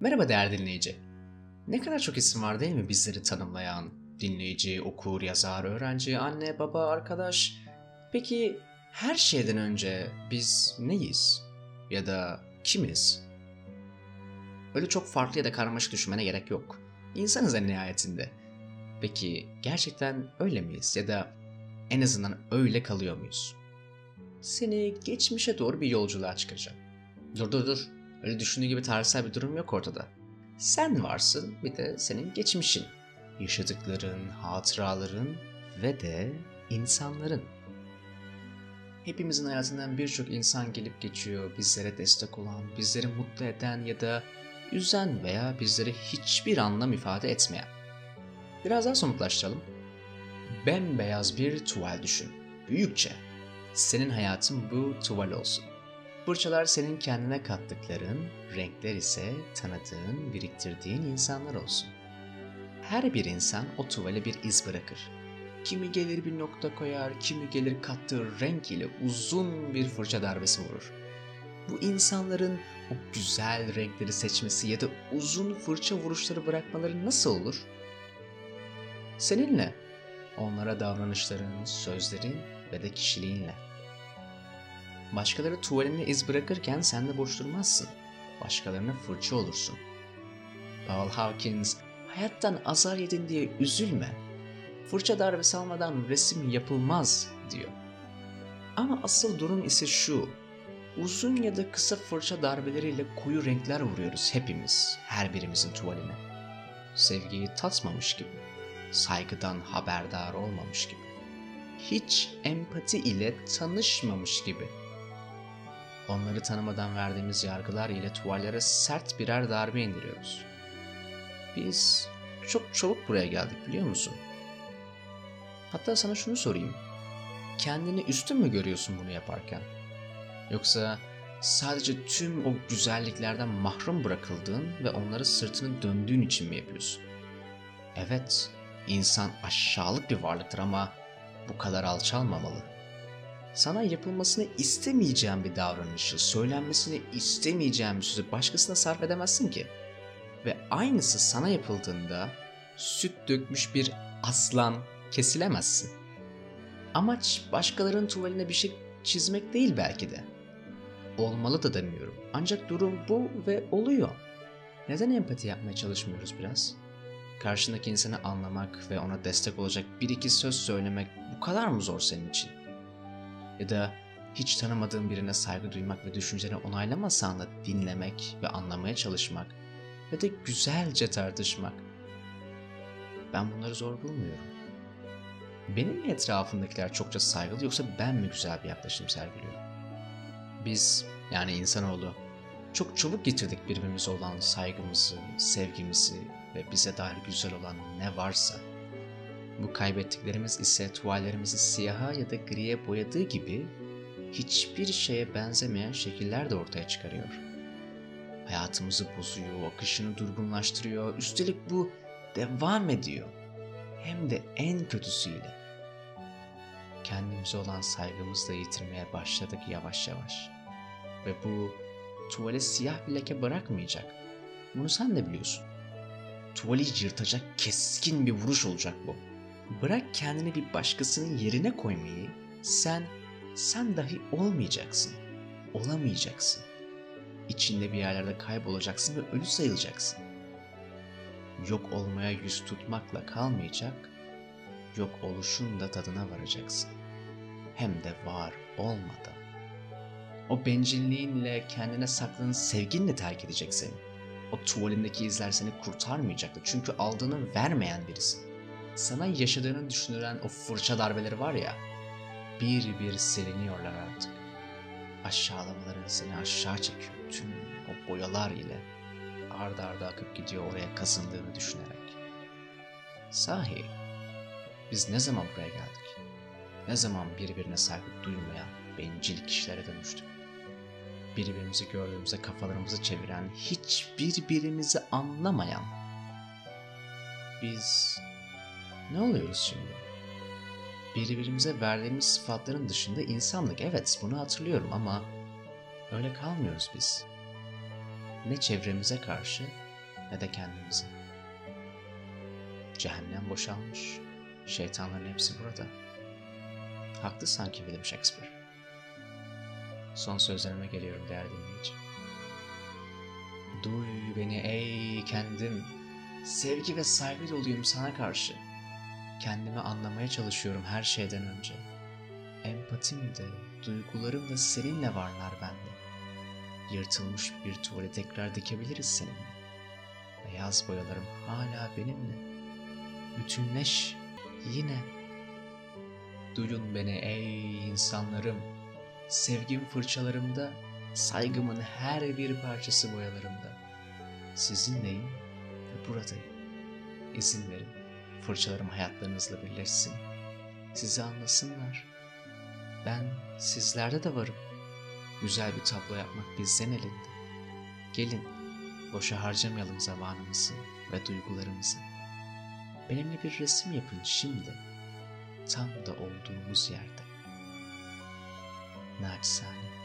Merhaba değerli dinleyici. Ne kadar çok isim var değil mi bizleri tanımlayan? Dinleyici, okur, yazar, öğrenci, anne, baba, arkadaş. Peki her şeyden önce biz neyiz? Ya da kimiz? Öyle çok farklı ya da karmaşık düşünmene gerek yok. İnsanız en nihayetinde. Peki gerçekten öyle miyiz? Ya da en azından öyle kalıyor muyuz? Seni geçmişe doğru bir yolculuğa çıkaracağım. Dur dur dur. Öyle düşündüğü gibi tarihsel bir durum yok ortada. Sen varsın bir de senin geçmişin. Yaşadıkların, hatıraların ve de insanların. Hepimizin hayatından birçok insan gelip geçiyor, bizlere destek olan, bizleri mutlu eden ya da üzen veya bizlere hiçbir anlam ifade etmeyen. Biraz daha somutlaştıralım. Bembeyaz bir tuval düşün. Büyükçe. Senin hayatın bu tuval olsun. Fırçalar senin kendine kattıkların, renkler ise tanıdığın, biriktirdiğin insanlar olsun. Her bir insan o tuvale bir iz bırakır. Kimi gelir bir nokta koyar, kimi gelir kattığı renk ile uzun bir fırça darbesi vurur. Bu insanların o güzel renkleri seçmesi ya da uzun fırça vuruşları bırakmaları nasıl olur? Seninle, onlara davranışların, sözlerin ve de kişiliğinle. Başkaları tuvaline iz bırakırken sen de boş durmazsın. Başkalarına fırça olursun. Paul Hawkins, hayattan azar yedin diye üzülme. Fırça darbesi almadan resim yapılmaz diyor. Ama asıl durum ise şu. Uzun ya da kısa fırça darbeleriyle koyu renkler vuruyoruz hepimiz, her birimizin tuvaline. Sevgiyi tatmamış gibi, saygıdan haberdar olmamış gibi, hiç empati ile tanışmamış gibi onları tanımadan verdiğimiz yargılar ile tuvallere sert birer darbe indiriyoruz. Biz çok çabuk buraya geldik biliyor musun? Hatta sana şunu sorayım. Kendini üstün mü görüyorsun bunu yaparken? Yoksa sadece tüm o güzelliklerden mahrum bırakıldığın ve onlara sırtını döndüğün için mi yapıyorsun? Evet, insan aşağılık bir varlıktır ama bu kadar alçalmamalı sana yapılmasını istemeyeceğin bir davranışı, söylenmesini istemeyeceğin bir sözü başkasına sarf edemezsin ki. Ve aynısı sana yapıldığında süt dökmüş bir aslan kesilemezsin. Amaç başkalarının tuvaline bir şey çizmek değil belki de. Olmalı da demiyorum. Ancak durum bu ve oluyor. Neden empati yapmaya çalışmıyoruz biraz? Karşındaki insanı anlamak ve ona destek olacak bir iki söz söylemek bu kadar mı zor senin için? Ya da hiç tanımadığın birine saygı duymak ve düşünceni onaylamasan da dinlemek ve anlamaya çalışmak ve de güzelce tartışmak. Ben bunları zor bulmuyorum. Benim mi etrafındakiler çokça saygılı yoksa ben mi güzel bir yaklaşım sergiliyorum? Biz yani insanoğlu çok çabuk getirdik birbirimize olan saygımızı, sevgimizi ve bize dair güzel olan ne varsa bu kaybettiklerimiz ise tuvallerimizi siyaha ya da griye boyadığı gibi hiçbir şeye benzemeyen şekiller de ortaya çıkarıyor. Hayatımızı bozuyor, akışını durgunlaştırıyor. Üstelik bu devam ediyor. Hem de en kötüsüyle. Kendimize olan saygımızı da yitirmeye başladık yavaş yavaş. Ve bu tuvale siyah bir leke bırakmayacak. Bunu sen de biliyorsun. Tuvali yırtacak keskin bir vuruş olacak bu. Bırak kendini bir başkasının yerine koymayı, sen, sen dahi olmayacaksın. Olamayacaksın. İçinde bir yerlerde kaybolacaksın ve ölü sayılacaksın. Yok olmaya yüz tutmakla kalmayacak, yok oluşun da tadına varacaksın. Hem de var olmadan. O bencilliğinle kendine sakladığın sevginle terk edecek seni. O tuvalindeki izler seni kurtarmayacaktı çünkü aldığını vermeyen birisin sana yaşadığını düşünülen o fırça darbeleri var ya, bir bir siliniyorlar artık. Aşağılamaların seni aşağı çekiyor tüm o boyalar ile arda arda akıp gidiyor oraya kazındığını düşünerek. Sahi, biz ne zaman buraya geldik? Ne zaman birbirine saygı duymayan bencil kişilere dönüştük? Birbirimizi gördüğümüzde kafalarımızı çeviren, hiçbirbirimizi anlamayan, biz ne oluyoruz şimdi? Birbirimize verdiğimiz sıfatların dışında insanlık evet bunu hatırlıyorum ama öyle kalmıyoruz biz. Ne çevremize karşı ne de kendimize. Cehennem boşalmış. Şeytanların hepsi burada. Haklı sanki William Shakespeare. Son sözlerime geliyorum değerli dinleyici. Duy beni ey kendim. Sevgi ve saygı doluyum sana karşı. Kendimi anlamaya çalışıyorum her şeyden önce. Empatim de, duygularım da seninle varlar bende. Yırtılmış bir tuvali tekrar dikebiliriz seninle. Beyaz boyalarım hala benimle. Bütünleş yine. Duyun beni ey insanlarım. Sevgim fırçalarımda, saygımın her bir parçası boyalarımda. Sizinleyim ve buradayım. İzin verin, fırçalarım hayatlarınızla birleşsin. Sizi anlasınlar. Ben sizlerde de varım. Güzel bir tablo yapmak bizden elinde. Gelin, boşa harcamayalım zamanımızı ve duygularımızı. Benimle bir resim yapın şimdi. Tam da olduğumuz yerde. Naçizane.